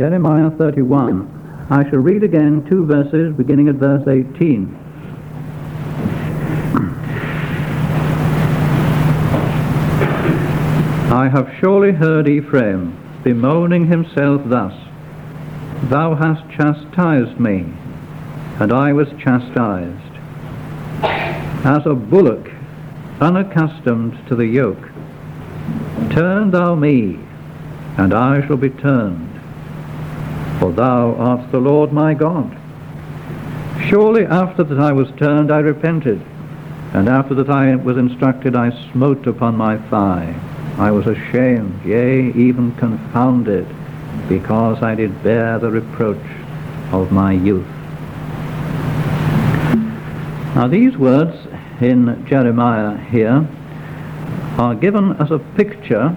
Jeremiah 31. I shall read again two verses beginning at verse 18. I have surely heard Ephraim bemoaning himself thus, Thou hast chastised me, and I was chastised. As a bullock unaccustomed to the yoke, turn thou me, and I shall be turned, for thou art the Lord my God. Surely after that I was turned I repented, and after that I was instructed I smote upon my thigh. I was ashamed, yea, even confounded, because I did bear the reproach of my youth. Now these words in Jeremiah here are given as a picture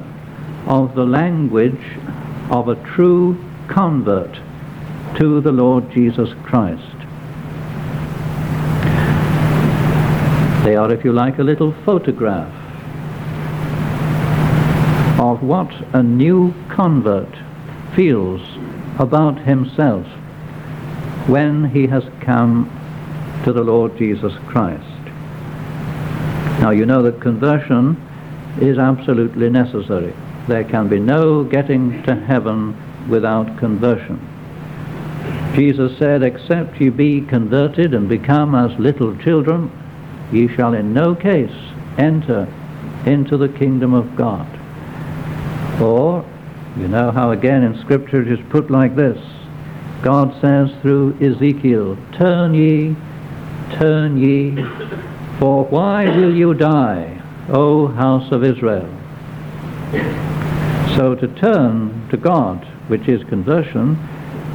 of the language of a true convert to the Lord Jesus Christ. They are, if you like, a little photograph of what a new convert feels about himself when he has come to the Lord Jesus Christ. Now you know that conversion is absolutely necessary. There can be no getting to heaven without conversion. Jesus said, Except ye be converted and become as little children, ye shall in no case enter into the kingdom of God. Or, you know how again in Scripture it is put like this. God says through Ezekiel, Turn ye, turn ye, for why will you die, O house of Israel? So to turn to God, which is conversion,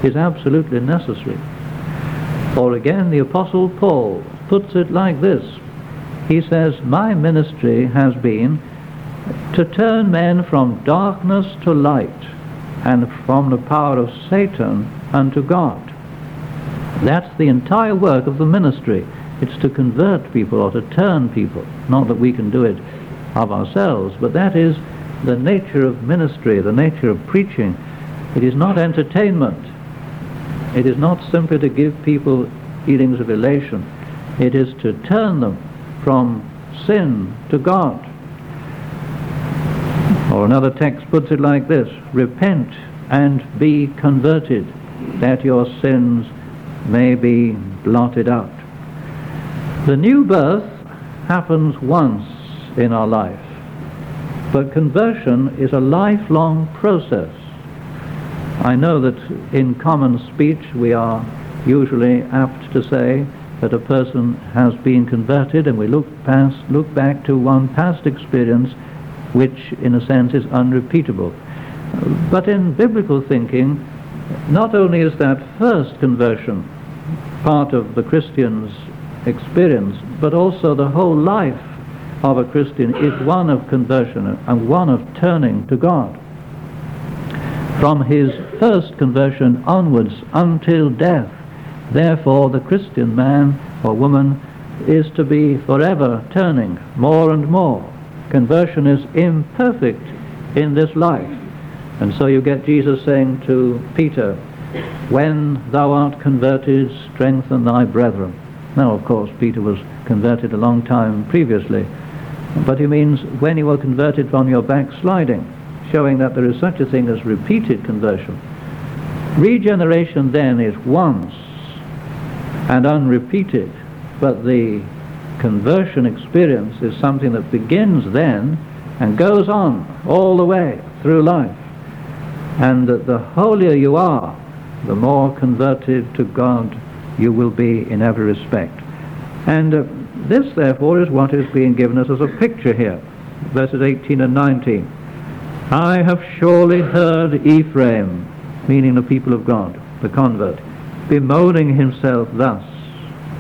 is absolutely necessary. Or again, the Apostle Paul puts it like this. He says, My ministry has been to turn men from darkness to light and from the power of Satan unto God. That's the entire work of the ministry. It's to convert people or to turn people. Not that we can do it of ourselves, but that is the nature of ministry, the nature of preaching. It is not entertainment. It is not simply to give people feelings of elation. It is to turn them from sin to God. Or another text puts it like this Repent and be converted, that your sins may be blotted out. The new birth happens once in our life, but conversion is a lifelong process. I know that in common speech we are usually apt to say that a person has been converted and we look past look back to one past experience which in a sense is unrepeatable. But in biblical thinking, not only is that first conversion part of the Christian's experience, but also the whole life of a Christian is one of conversion and one of turning to God. From his first conversion onwards until death, therefore the Christian man or woman is to be forever turning more and more Conversion is imperfect in this life. And so you get Jesus saying to Peter, When thou art converted, strengthen thy brethren. Now, of course, Peter was converted a long time previously, but he means when you are converted from your backsliding, showing that there is such a thing as repeated conversion. Regeneration then is once and unrepeated, but the conversion experience is something that begins then and goes on all the way through life. And that the holier you are, the more converted to God you will be in every respect. And uh, this, therefore, is what is being given us as a picture here, verses 18 and 19. I have surely heard Ephraim, meaning the people of God, the convert, bemoaning himself thus,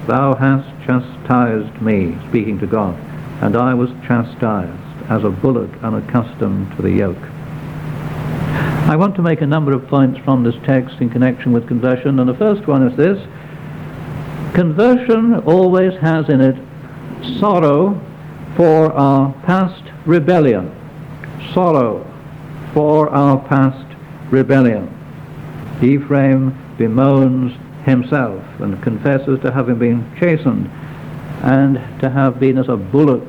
Thou hast chastised me, speaking to God, and I was chastised as a bullock unaccustomed to the yoke. I want to make a number of points from this text in connection with conversion, and the first one is this. Conversion always has in it sorrow for our past rebellion. Sorrow for our past rebellion. Ephraim bemoans himself and confesses to having been chastened and to have been as a bullock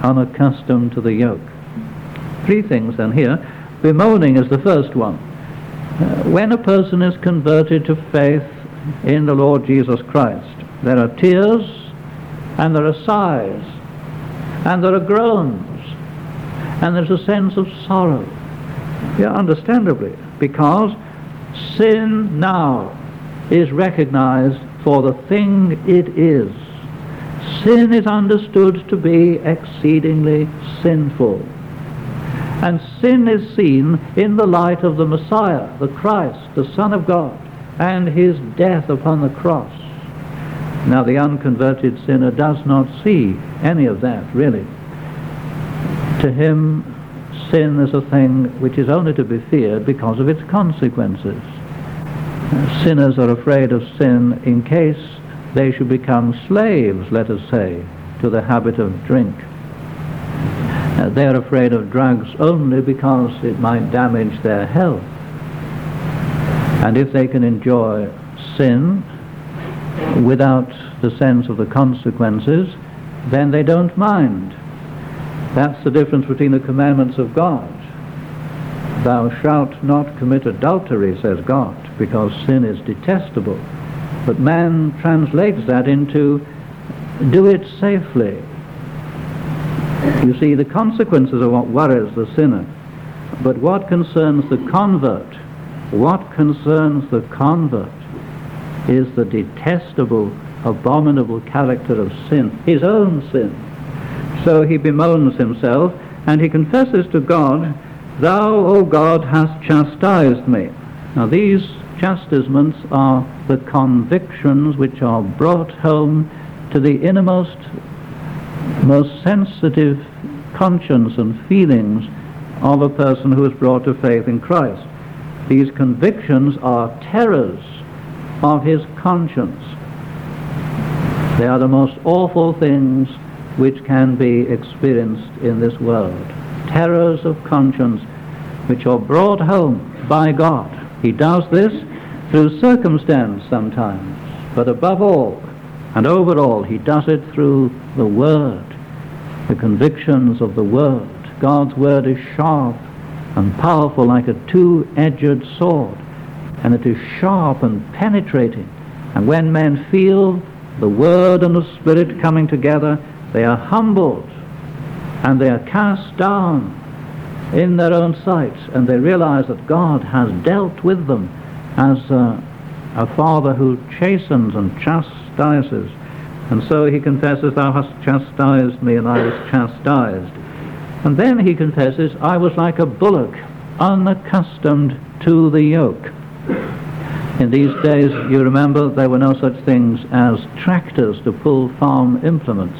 unaccustomed to the yoke. Three things then here. Bemoaning is the first one. Uh, when a person is converted to faith in the Lord Jesus Christ, there are tears and there are sighs and there are groans and there's a sense of sorrow. Yeah, understandably, because sin now is recognized for the thing it is. Sin is understood to be exceedingly sinful. And sin is seen in the light of the Messiah, the Christ, the Son of God, and his death upon the cross. Now, the unconverted sinner does not see any of that, really. To him, sin is a thing which is only to be feared because of its consequences. Sinners are afraid of sin in case they should become slaves, let us say, to the habit of drink. Uh, they're afraid of drugs only because it might damage their health. And if they can enjoy sin without the sense of the consequences, then they don't mind. That's the difference between the commandments of God. Thou shalt not commit adultery, says God, because sin is detestable. But man translates that into do it safely. You see, the consequences are what worries the sinner. But what concerns the convert, what concerns the convert is the detestable, abominable character of sin, his own sin. So he bemoans himself and he confesses to God, Thou, O God, hast chastised me. Now these chastisements are the convictions which are brought home to the innermost, most sensitive conscience and feelings of a person who is brought to faith in Christ. These convictions are terrors of his conscience. They are the most awful things which can be experienced in this world. Terrors of conscience which are brought home by God. He does this through circumstance sometimes, but above all and over all, he does it through the Word, the convictions of the Word. God's Word is sharp and powerful like a two-edged sword and it is sharp and penetrating. And when men feel the Word and the Spirit coming together, they are humbled and they are cast down in their own sight, and they realize that God has dealt with them as a, a father who chastens and chastises. And so he confesses, Thou hast chastised me, and I was chastised. And then he confesses, I was like a bullock, unaccustomed to the yoke. In these days, you remember, there were no such things as tractors to pull farm implements.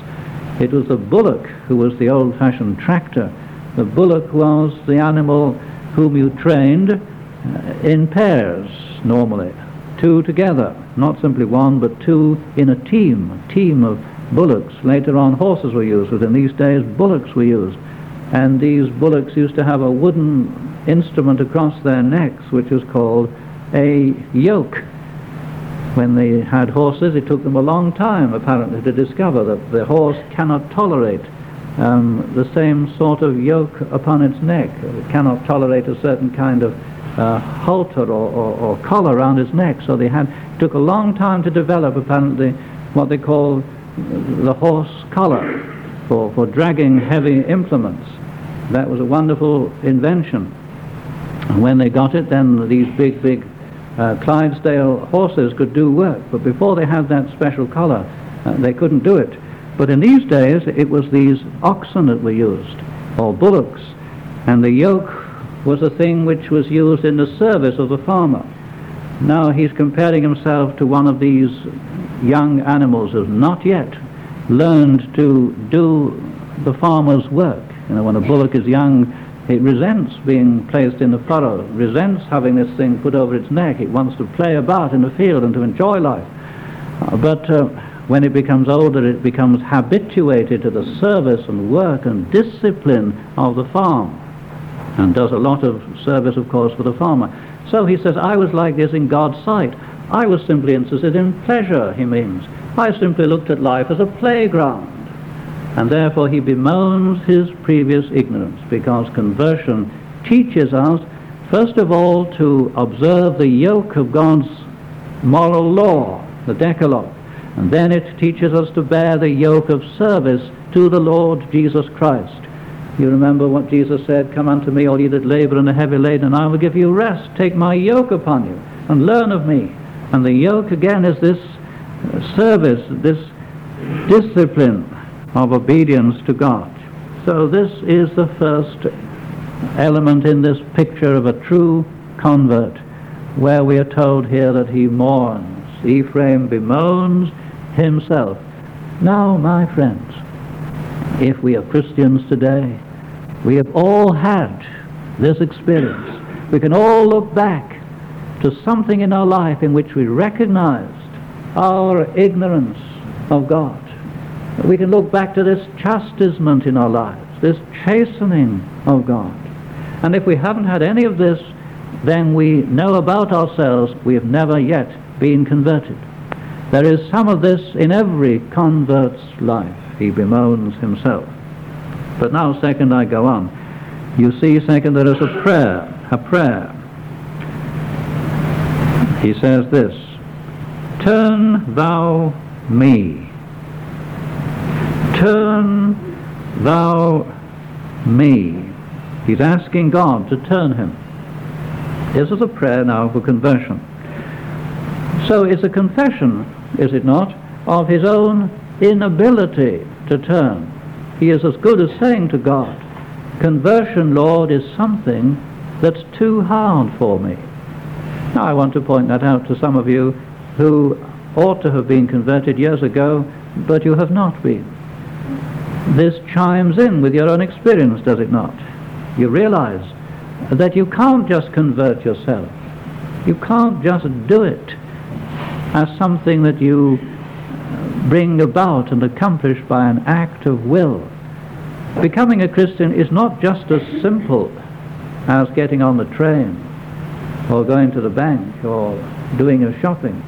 It was the bullock who was the old-fashioned tractor. The bullock was the animal whom you trained uh, in pairs, normally, two together, not simply one, but two in a team, a team of bullocks. Later on, horses were used, but in these days, bullocks were used. And these bullocks used to have a wooden instrument across their necks, which was called a yoke. When they had horses, it took them a long time, apparently, to discover that the horse cannot tolerate um, the same sort of yoke upon its neck. It cannot tolerate a certain kind of uh, halter or, or, or, collar around its neck. So they had it took a long time to develop, apparently, what they call the horse collar for, for dragging heavy implements. That was a wonderful invention. And when they got it, then these big, big uh, Clydesdale horses could do work. But before they had that special collar, uh, they couldn't do it. But in these days, it was these oxen that were used, or bullocks, and the yoke was a thing which was used in the service of the farmer. Now he's comparing himself to one of these young animals who has not yet learned to do the farmer's work. You know, when a bullock is young, it resents being placed in the furrow, resents having this thing put over its neck. It wants to play about in the field and to enjoy life. Uh, but uh, when it becomes older, it becomes habituated to the service and work and discipline of the farm and does a lot of service, of course, for the farmer. So he says, I was like this in God's sight. I was simply interested in pleasure, he means. I simply looked at life as a playground. And therefore he bemoans his previous ignorance because conversion teaches us, first of all, to observe the yoke of God's moral law, the Decalogue. And then it teaches us to bear the yoke of service to the Lord Jesus Christ. You remember what Jesus said, Come unto me, all ye that labor and are heavy laden, and I will give you rest. Take my yoke upon you, and learn of me. And the yoke, again, is this service, this discipline of obedience to God. So this is the first element in this picture of a true convert, where we are told here that he mourns. Ephraim bemoans himself. Now, my friends, if we are Christians today, we have all had this experience. We can all look back to something in our life in which we recognized our ignorance of God. We can look back to this chastisement in our lives, this chastening of God. And if we haven't had any of this, then we know about ourselves we have never yet been converted. There is some of this in every convert's life he bemoans himself. But now, second, I go on. You see, second, there is a prayer, a prayer. He says this, Turn thou me. Turn thou me. He's asking God to turn him. This is a prayer now for conversion. So it's a confession, is it not, of his own inability to turn. He is as good as saying to God, Conversion, Lord, is something that's too hard for me. Now, I want to point that out to some of you who ought to have been converted years ago, but you have not been. This chimes in with your own experience, does it not? You realize that you can't just convert yourself. You can't just do it as something that you bring about and accomplish by an act of will. Becoming a Christian is not just as simple as getting on the train or going to the bank or doing your shopping.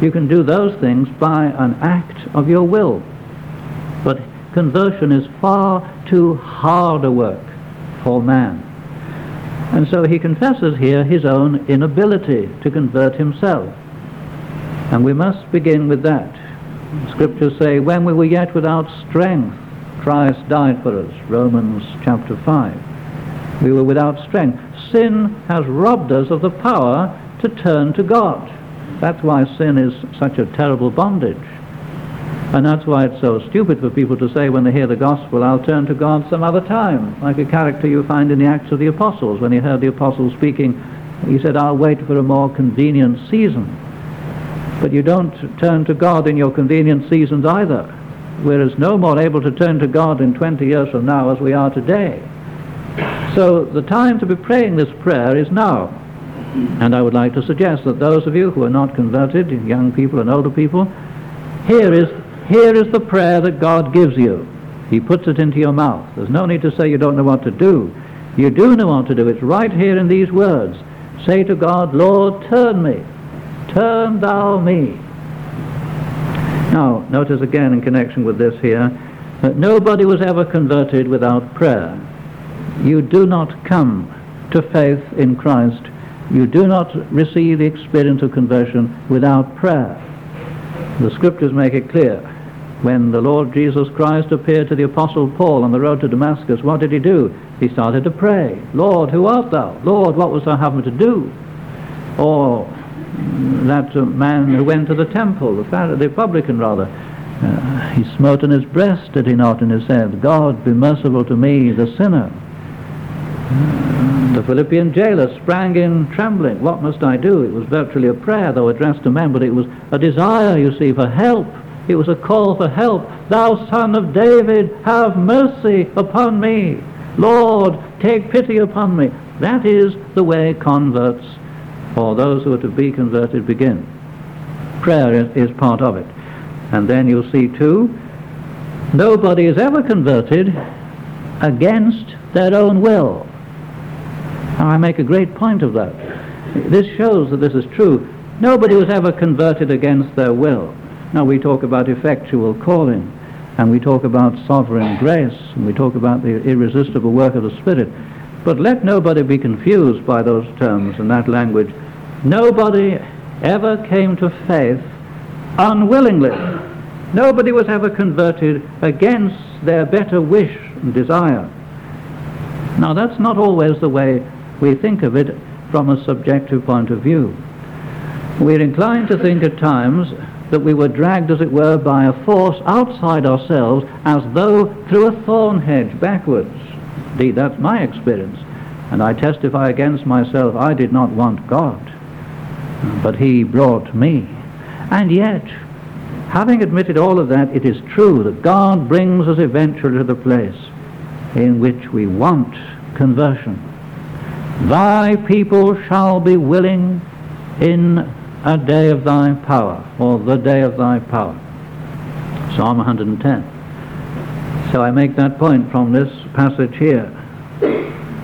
You can do those things by an act of your will. But conversion is far too hard a work for man. And so he confesses here his own inability to convert himself. And we must begin with that. Scriptures say, when we were yet without strength, Christ died for us. Romans chapter 5. We were without strength. Sin has robbed us of the power to turn to God. That's why sin is such a terrible bondage. And that's why it's so stupid for people to say when they hear the gospel, I'll turn to God some other time. Like a character you find in the Acts of the Apostles. When he heard the apostles speaking, he said, I'll wait for a more convenient season. But you don't turn to God in your convenient seasons either. We're as no more able to turn to God in 20 years from now as we are today. So the time to be praying this prayer is now. And I would like to suggest that those of you who are not converted, young people and older people, here is, here is the prayer that God gives you. He puts it into your mouth. There's no need to say you don't know what to do. You do know what to do. It's right here in these words. Say to God, Lord, turn me turn thou me. Now, notice again in connection with this here, that nobody was ever converted without prayer. You do not come to faith in Christ. You do not receive the experience of conversion without prayer. The scriptures make it clear. When the Lord Jesus Christ appeared to the Apostle Paul on the road to Damascus, what did he do? He started to pray, Lord, who art thou? Lord, what was I having to do? Or that man who went to the temple, the, the publican rather, uh, he smote on his breast, did he not, and he said, God be merciful to me, the sinner. The Philippian jailer sprang in trembling. What must I do? It was virtually a prayer, though addressed to men, but it was a desire, you see, for help. It was a call for help. Thou son of David, have mercy upon me. Lord, take pity upon me. That is the way converts or those who are to be converted begin. Prayer is, is part of it. And then you'll see too, nobody is ever converted against their own will. Now I make a great point of that. This shows that this is true. Nobody was ever converted against their will. Now we talk about effectual calling, and we talk about sovereign grace, and we talk about the irresistible work of the Spirit. But let nobody be confused by those terms and that language. Nobody ever came to faith unwillingly. Nobody was ever converted against their better wish and desire. Now that's not always the way we think of it from a subjective point of view. We're inclined to think at times that we were dragged, as it were, by a force outside ourselves as though through a thorn hedge backwards. Indeed, that's my experience. And I testify against myself, I did not want God, but He brought me. And yet, having admitted all of that, it is true that God brings us eventually to the place in which we want conversion. Thy people shall be willing in a day of thy power, or the day of thy power. Psalm 110. So I make that point from this passage here.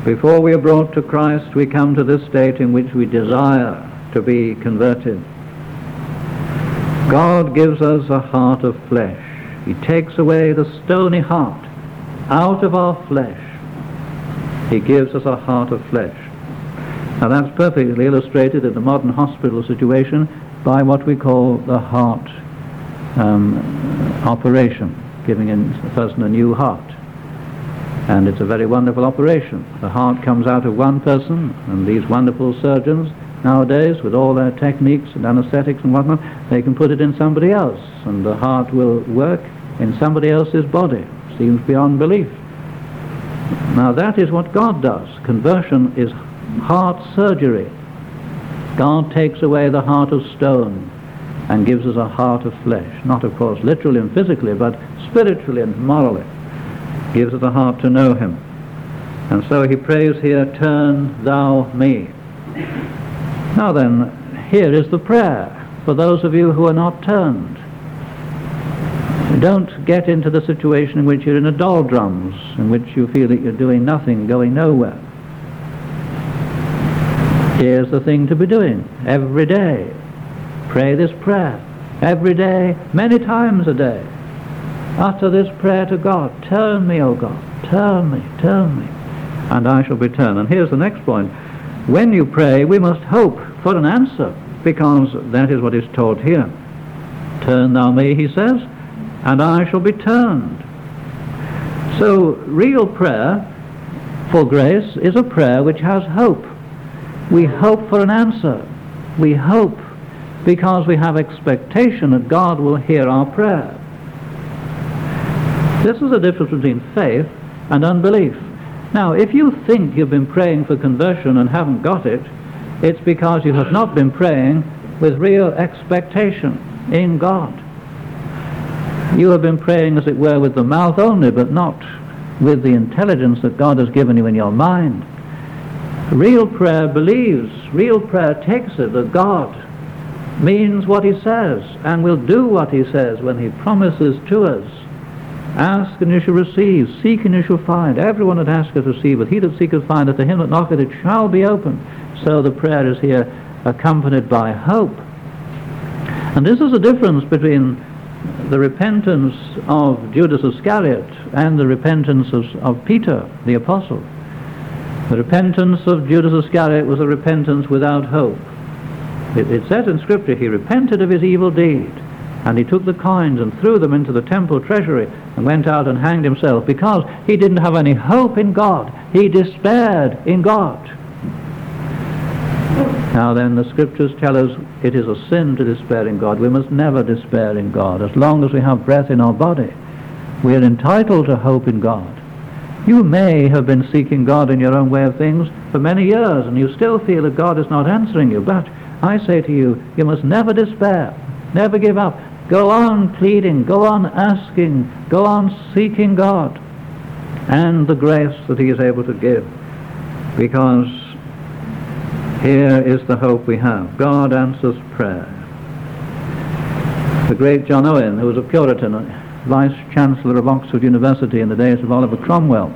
Before we are brought to Christ, we come to this state in which we desire to be converted. God gives us a heart of flesh. He takes away the stony heart out of our flesh. He gives us a heart of flesh. Now that's perfectly illustrated in the modern hospital situation by what we call the heart um, operation, giving a person a new heart. And it's a very wonderful operation. The heart comes out of one person, and these wonderful surgeons nowadays, with all their techniques and anesthetics and whatnot, they can put it in somebody else, and the heart will work in somebody else's body. Seems beyond belief. Now that is what God does. Conversion is heart surgery. God takes away the heart of stone and gives us a heart of flesh. Not, of course, literally and physically, but spiritually and morally. Gives us a heart to know Him. And so he prays here, Turn thou me. Now then, here is the prayer for those of you who are not turned. Don't get into the situation in which you're in a doldrums, in which you feel that you're doing nothing, going nowhere. Here's the thing to be doing every day. Pray this prayer every day, many times a day. Utter this prayer to God. Turn me, O God. Turn me, turn me. And I shall be turned. And here's the next point. When you pray, we must hope for an answer, because that is what is taught here. Turn thou me, he says, and I shall be turned. So, real prayer for grace is a prayer which has hope. We hope for an answer. We hope because we have expectation that God will hear our prayer. This is the difference between faith and unbelief. Now, if you think you've been praying for conversion and haven't got it, it's because you have not been praying with real expectation in God. You have been praying, as it were, with the mouth only, but not with the intelligence that God has given you in your mind. Real prayer believes, real prayer takes it that God means what he says and will do what he says when he promises to us Ask and you shall receive. Seek and you shall find. Everyone that asketh receiveth. He that seeketh findeth. To him that knocketh it shall be opened. So the prayer is here accompanied by hope. And this is the difference between the repentance of Judas Iscariot and the repentance of, of Peter, the apostle. The repentance of Judas Iscariot was a repentance without hope. It, it says in Scripture, he repented of his evil deed. And he took the coins and threw them into the temple treasury and went out and hanged himself because he didn't have any hope in God. He despaired in God. Now then, the scriptures tell us it is a sin to despair in God. We must never despair in God. As long as we have breath in our body, we are entitled to hope in God. You may have been seeking God in your own way of things for many years, and you still feel that God is not answering you. But I say to you, you must never despair, never give up. Go on pleading, go on asking, go on seeking God and the grace that he is able to give. Because here is the hope we have. God answers prayer. The great John Owen, who was a Puritan, Vice Chancellor of Oxford University in the days of Oliver Cromwell,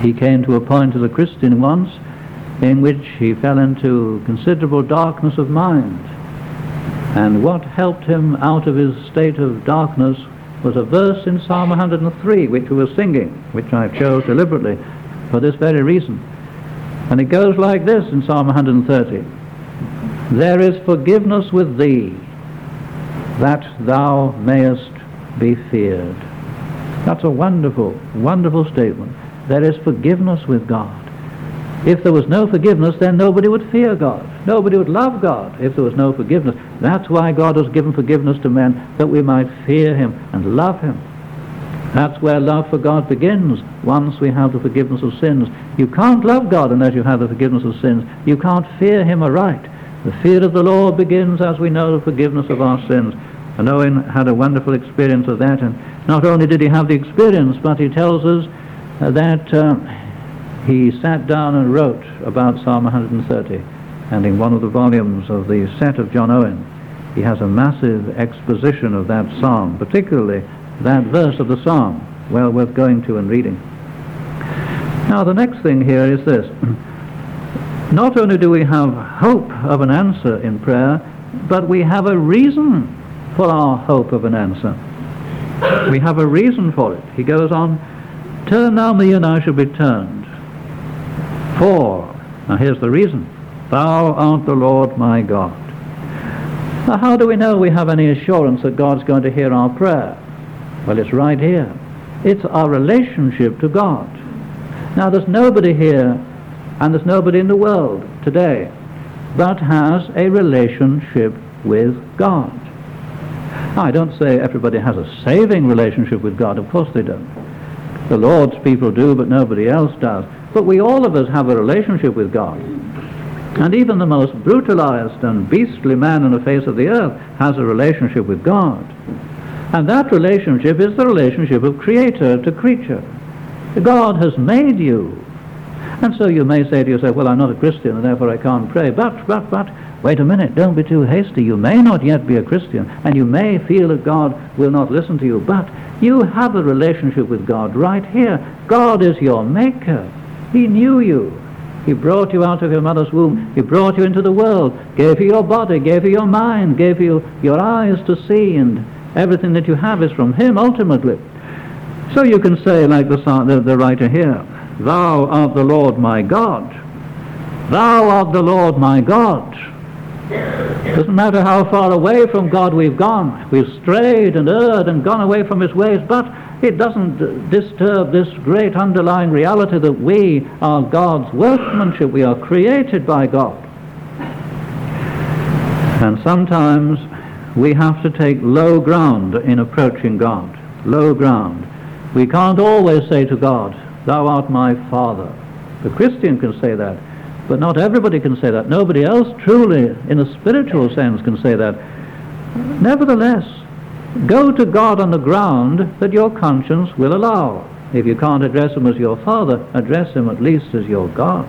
he came to a point as a Christian once in which he fell into considerable darkness of mind. And what helped him out of his state of darkness was a verse in Psalm 103, which we were singing, which I chose deliberately for this very reason. And it goes like this in Psalm 130. There is forgiveness with thee, that thou mayest be feared. That's a wonderful, wonderful statement. There is forgiveness with God. If there was no forgiveness, then nobody would fear God. Nobody would love God if there was no forgiveness. That's why God has given forgiveness to men, that we might fear him and love him. That's where love for God begins, once we have the forgiveness of sins. You can't love God unless you have the forgiveness of sins. You can't fear him aright. The fear of the Lord begins, as we know, the forgiveness of our sins. And Owen had a wonderful experience of that, and not only did he have the experience, but he tells us uh, that uh, he sat down and wrote about Psalm 130. And in one of the volumes of the set of John Owen, he has a massive exposition of that psalm, particularly that verse of the psalm, well worth going to and reading. Now the next thing here is this. Not only do we have hope of an answer in prayer, but we have a reason for our hope of an answer. We have a reason for it. He goes on, Turn now me and I shall be turned. For, now here's the reason, Thou art the Lord my God. Now how do we know we have any assurance that God's going to hear our prayer? Well, it's right here. It's our relationship to God. Now, there's nobody here, and there's nobody in the world today, that has a relationship with God. I don't say everybody has a saving relationship with God. Of course they don't. The Lord's people do, but nobody else does. But we all of us have a relationship with God. And even the most brutalized and beastly man on the face of the earth has a relationship with God. And that relationship is the relationship of creator to creature. God has made you. And so you may say to yourself, well, I'm not a Christian and therefore I can't pray. But, but, but, wait a minute, don't be too hasty. You may not yet be a Christian and you may feel that God will not listen to you. But you have a relationship with God right here. God is your maker. He knew you. He brought you out of your mother's womb. He brought you into the world, gave you your body, gave you your mind, gave you your eyes to see, and everything that you have is from Him ultimately. So you can say, like the, the, the writer here, Thou art the Lord my God. Thou art the Lord my God. It doesn't matter how far away from God we've gone. We've strayed and erred and gone away from His ways, but it doesn't disturb this great underlying reality that we are God's workmanship. We are created by God. And sometimes we have to take low ground in approaching God. Low ground. We can't always say to God, Thou art my Father. The Christian can say that, but not everybody can say that. Nobody else truly, in a spiritual sense, can say that. Nevertheless, Go to God on the ground that your conscience will allow. If you can't address him as your Father, address him at least as your God.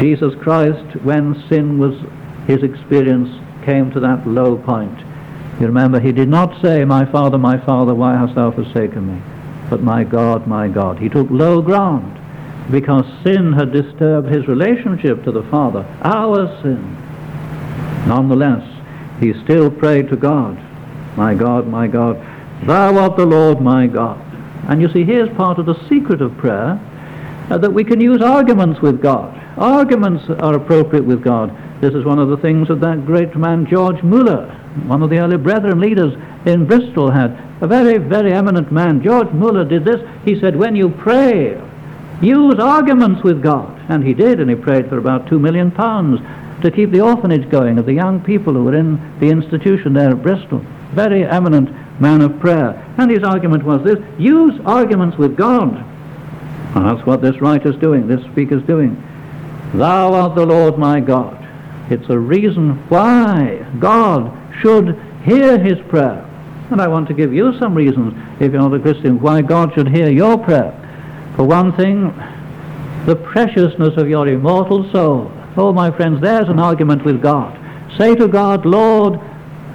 Jesus Christ, when sin was his experience, came to that low point. You remember, he did not say, My Father, my Father, why hast thou forsaken me? But my God, my God. He took low ground because sin had disturbed his relationship to the Father, our sin. Nonetheless, he still prayed to God my God, my God, thou art the Lord my God. And you see, here's part of the secret of prayer, uh, that we can use arguments with God. Arguments are appropriate with God. This is one of the things that that great man George Muller, one of the early Brethren leaders in Bristol had. A very, very eminent man. George Muller did this. He said, when you pray, use arguments with God. And he did, and he prayed for about two million pounds to keep the orphanage going of the young people who were in the institution there at Bristol very eminent man of prayer. And his argument was this, use arguments with God. And that's what this writer's doing, this speaker's doing. Thou art the Lord my God. It's a reason why God should hear his prayer. And I want to give you some reasons, if you're not a Christian, why God should hear your prayer. For one thing, the preciousness of your immortal soul. Oh, my friends, there's an argument with God. Say to God, Lord,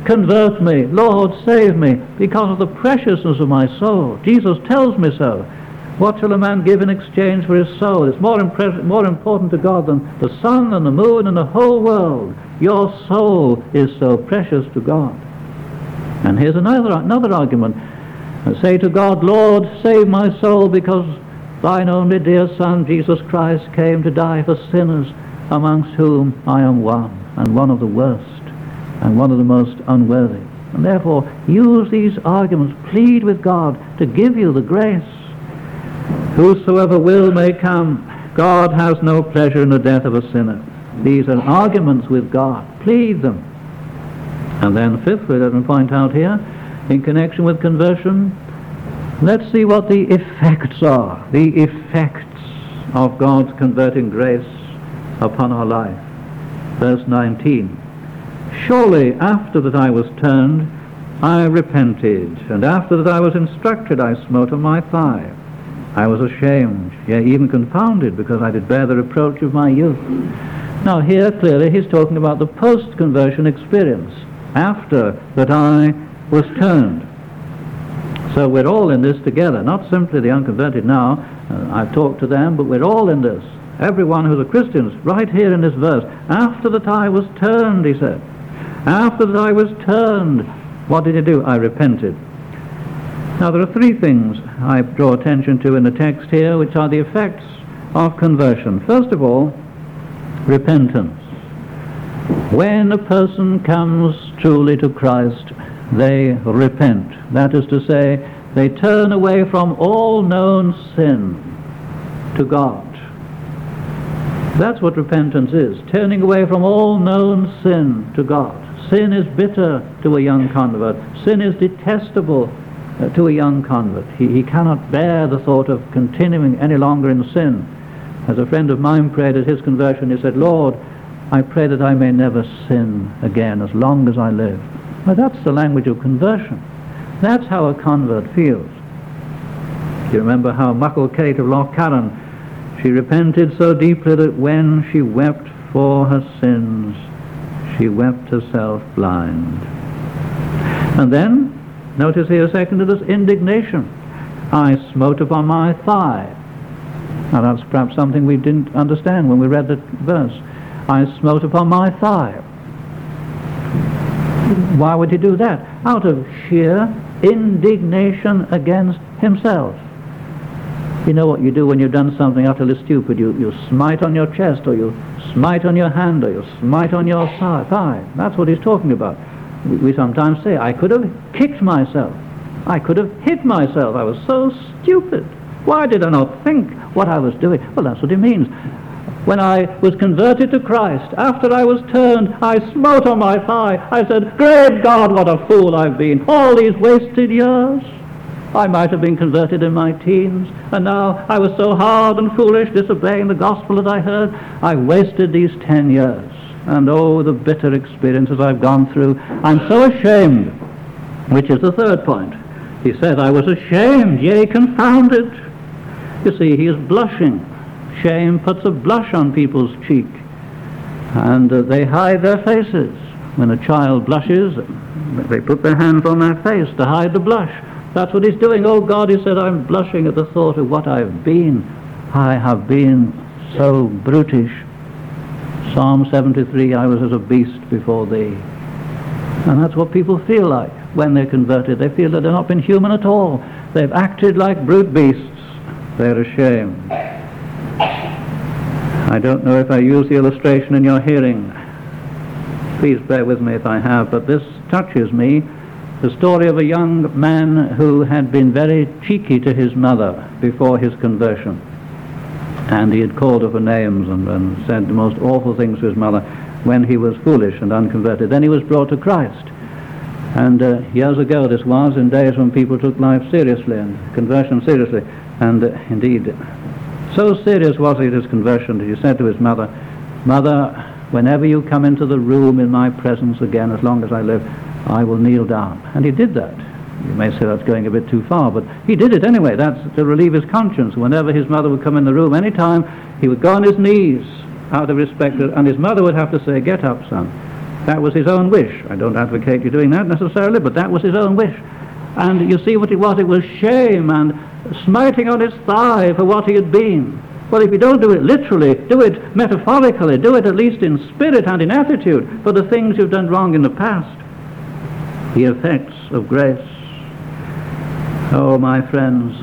Convert me, Lord, save me, because of the preciousness of my soul. Jesus tells me so. What shall a man give in exchange for his soul? It's more, impre- more important to God than the sun and the moon and the whole world. Your soul is so precious to God. And here's another, another argument. I say to God, Lord, save my soul because thine only dear Son, Jesus Christ, came to die for sinners, amongst whom I am one, and one of the worst, and one of the most unworthy. And therefore, use these arguments, plead with God to give you the grace. Whosoever will may come. God has no pleasure in the death of a sinner. These are arguments with God. Plead them. And then fifthly, let me point out here, in connection with conversion, let's see what the effects are, the effects of God's converting grace upon our life. Verse 19. Surely after that I was turned, I repented, and after that I was instructed, I smote on my thigh. I was ashamed, yea, even confounded, because I did bear the reproach of my youth. Now here clearly he's talking about the post-conversion experience, after that I was turned. So we're all in this together, not simply the unconverted now. Uh, I've talked to them, but we're all in this. Everyone who's a Christian, is right here in this verse. After that I was turned, he said. After that I was turned, what did he do? I repented. Now there are three things I draw attention to in the text here, which are the effects of conversion. First of all, repentance. When a person comes truly to Christ, they repent. That is to say, they turn away from all known sin to God. That's what repentance is, turning away from all known sin to God. Sin is bitter to a young convert. Sin is detestable uh, to a young convert. He, he cannot bear the thought of continuing any longer in sin. As a friend of mine prayed at his conversion, he said, Lord, I pray that I may never sin again as long as I live. Well, that's the language of conversion. That's how a convert feels. You remember how Muckle Kate of Loch Carron, she repented so deeply that when she wept for her sins, she wept herself blind. And then, notice here second to this indignation. I smote upon my thigh. Now that's perhaps something we didn't understand when we read the verse. I smote upon my thigh. Why would he do that? Out of sheer indignation against himself. You know what you do when you've done something utterly stupid. You, you smite on your chest, or you smite on your hand, or you smite on your thigh. That's what he's talking about. We, we sometimes say, I could have kicked myself. I could have hit myself. I was so stupid. Why did I not think what I was doing? Well, that's what he means when I was converted to Christ, after I was turned, I smote on my thigh. I said, Great God, what a fool I've been. All these wasted years. I might have been converted in my teens, and now I was so hard and foolish, disobeying the gospel that I heard. I wasted these ten years. And oh, the bitter experiences I've gone through. I'm so ashamed, which is the third point. He said, I was ashamed, yea, confounded. You see, he is blushing Shame puts a blush on people's cheek, and uh, they hide their faces. When a child blushes, they put their hands on their face to hide the blush. That's what he's doing. Oh God, he said, I'm blushing at the thought of what I've been. I have been so brutish. Psalm 73, I was as a beast before thee. And that's what people feel like when they're converted. They feel that they've not been human at all. They've acted like brute beasts. They're ashamed. I don't know if I use the illustration in your hearing. Please bear with me if I have, but this touches me. The story of a young man who had been very cheeky to his mother before his conversion. And he had called her for names and, and said the most awful things to his mother when he was foolish and unconverted. Then he was brought to Christ. And uh, years ago this was, in days when people took life seriously and conversion seriously. And uh, indeed, so serious was it his conversion that he said to his mother, Mother, whenever you come into the room in my presence again, as long as I live, I will kneel down. And he did that. You may say that's going a bit too far, but he did it anyway. That's to relieve his conscience. Whenever his mother would come in the room, any time, he would go on his knees out of respect, and his mother would have to say, Get up, son. That was his own wish. I don't advocate you doing that necessarily, but that was his own wish. And you see what it was? It was shame and smiting on his thigh for what he had been. Well, if you don't do it literally, do it metaphorically, do it at least in spirit and in attitude for the things you've done wrong in the past. The effects of grace. Oh, my friends,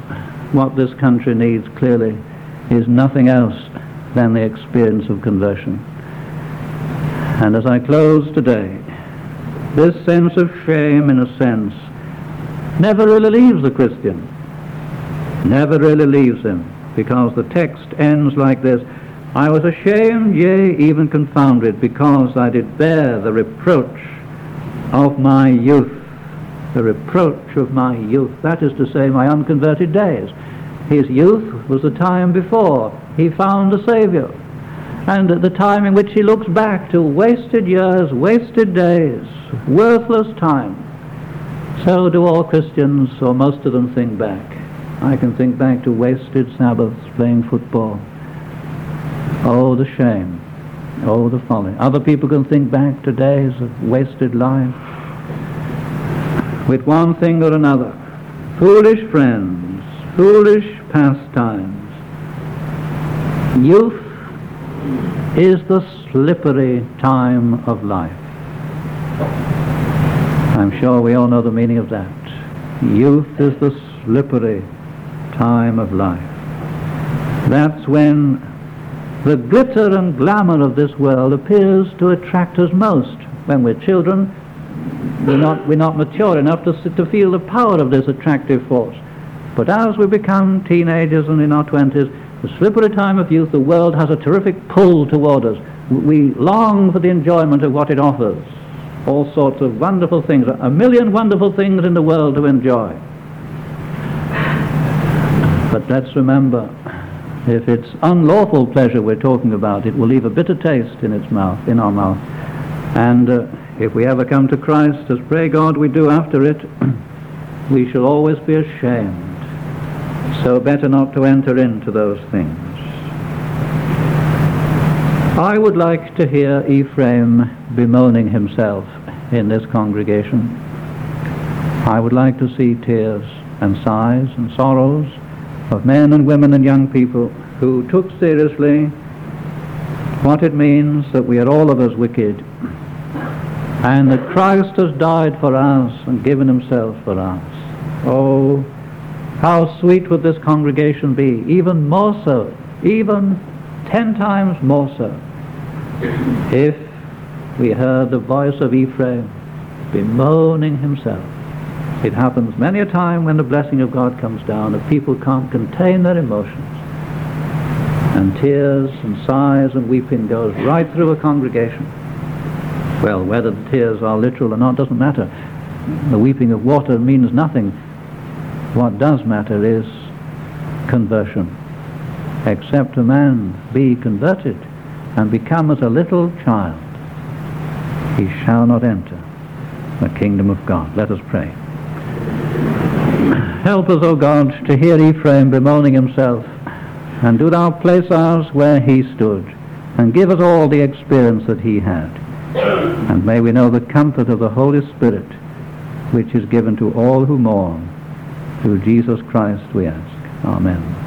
what this country needs clearly is nothing else than the experience of conversion. And as I close today, this sense of shame, in a sense, never really leaves the Christian. Never really leaves him, because the text ends like this I was ashamed, yea, even confounded, because I did bear the reproach of my youth. The reproach of my youth, that is to say, my unconverted days. His youth was the time before he found the Saviour, and at the time in which he looks back to wasted years, wasted days, worthless time. So do all Christians, or most of them, think back. I can think back to wasted Sabbaths playing football. Oh, the shame. Oh, the folly. Other people can think back to days of wasted life with one thing or another. Foolish friends, foolish pastimes. Youth is the slippery time of life. I'm sure we all know the meaning of that. Youth is the slippery time of life. That's when the glitter and glamour of this world appears to attract us most. When we're children, we're not, we're not mature enough to, to feel the power of this attractive force. But as we become teenagers and in our 20s, the slippery time of youth, the world has a terrific pull toward us. We long for the enjoyment of what it offers. All sorts of wonderful things, a million wonderful things in the world to enjoy. Let's remember, if it's unlawful pleasure we're talking about, it will leave a bitter taste in its mouth, in our mouth. And uh, if we ever come to Christ, as pray God we do after it, we shall always be ashamed so better not to enter into those things. I would like to hear Ephraim bemoaning himself in this congregation. I would like to see tears and sighs and sorrows of men and women and young people who took seriously what it means that we are all of us wicked and that Christ has died for us and given himself for us. Oh, how sweet would this congregation be, even more so, even ten times more so, if we heard the voice of Ephraim bemoaning himself. It happens many a time when the blessing of God comes down that people can't contain their emotions. And tears and sighs and weeping goes right through a congregation. Well, whether the tears are literal or not doesn't matter. The weeping of water means nothing what does matter is conversion. Except a man be converted and become as a little child, he shall not enter the kingdom of God. Let us pray. Help us, O God, to hear Ephraim bemoaning himself, and do thou place us where he stood, and give us all the experience that he had. And may we know the comfort of the Holy Spirit, which is given to all who mourn through Jesus Christ we ask. Amen.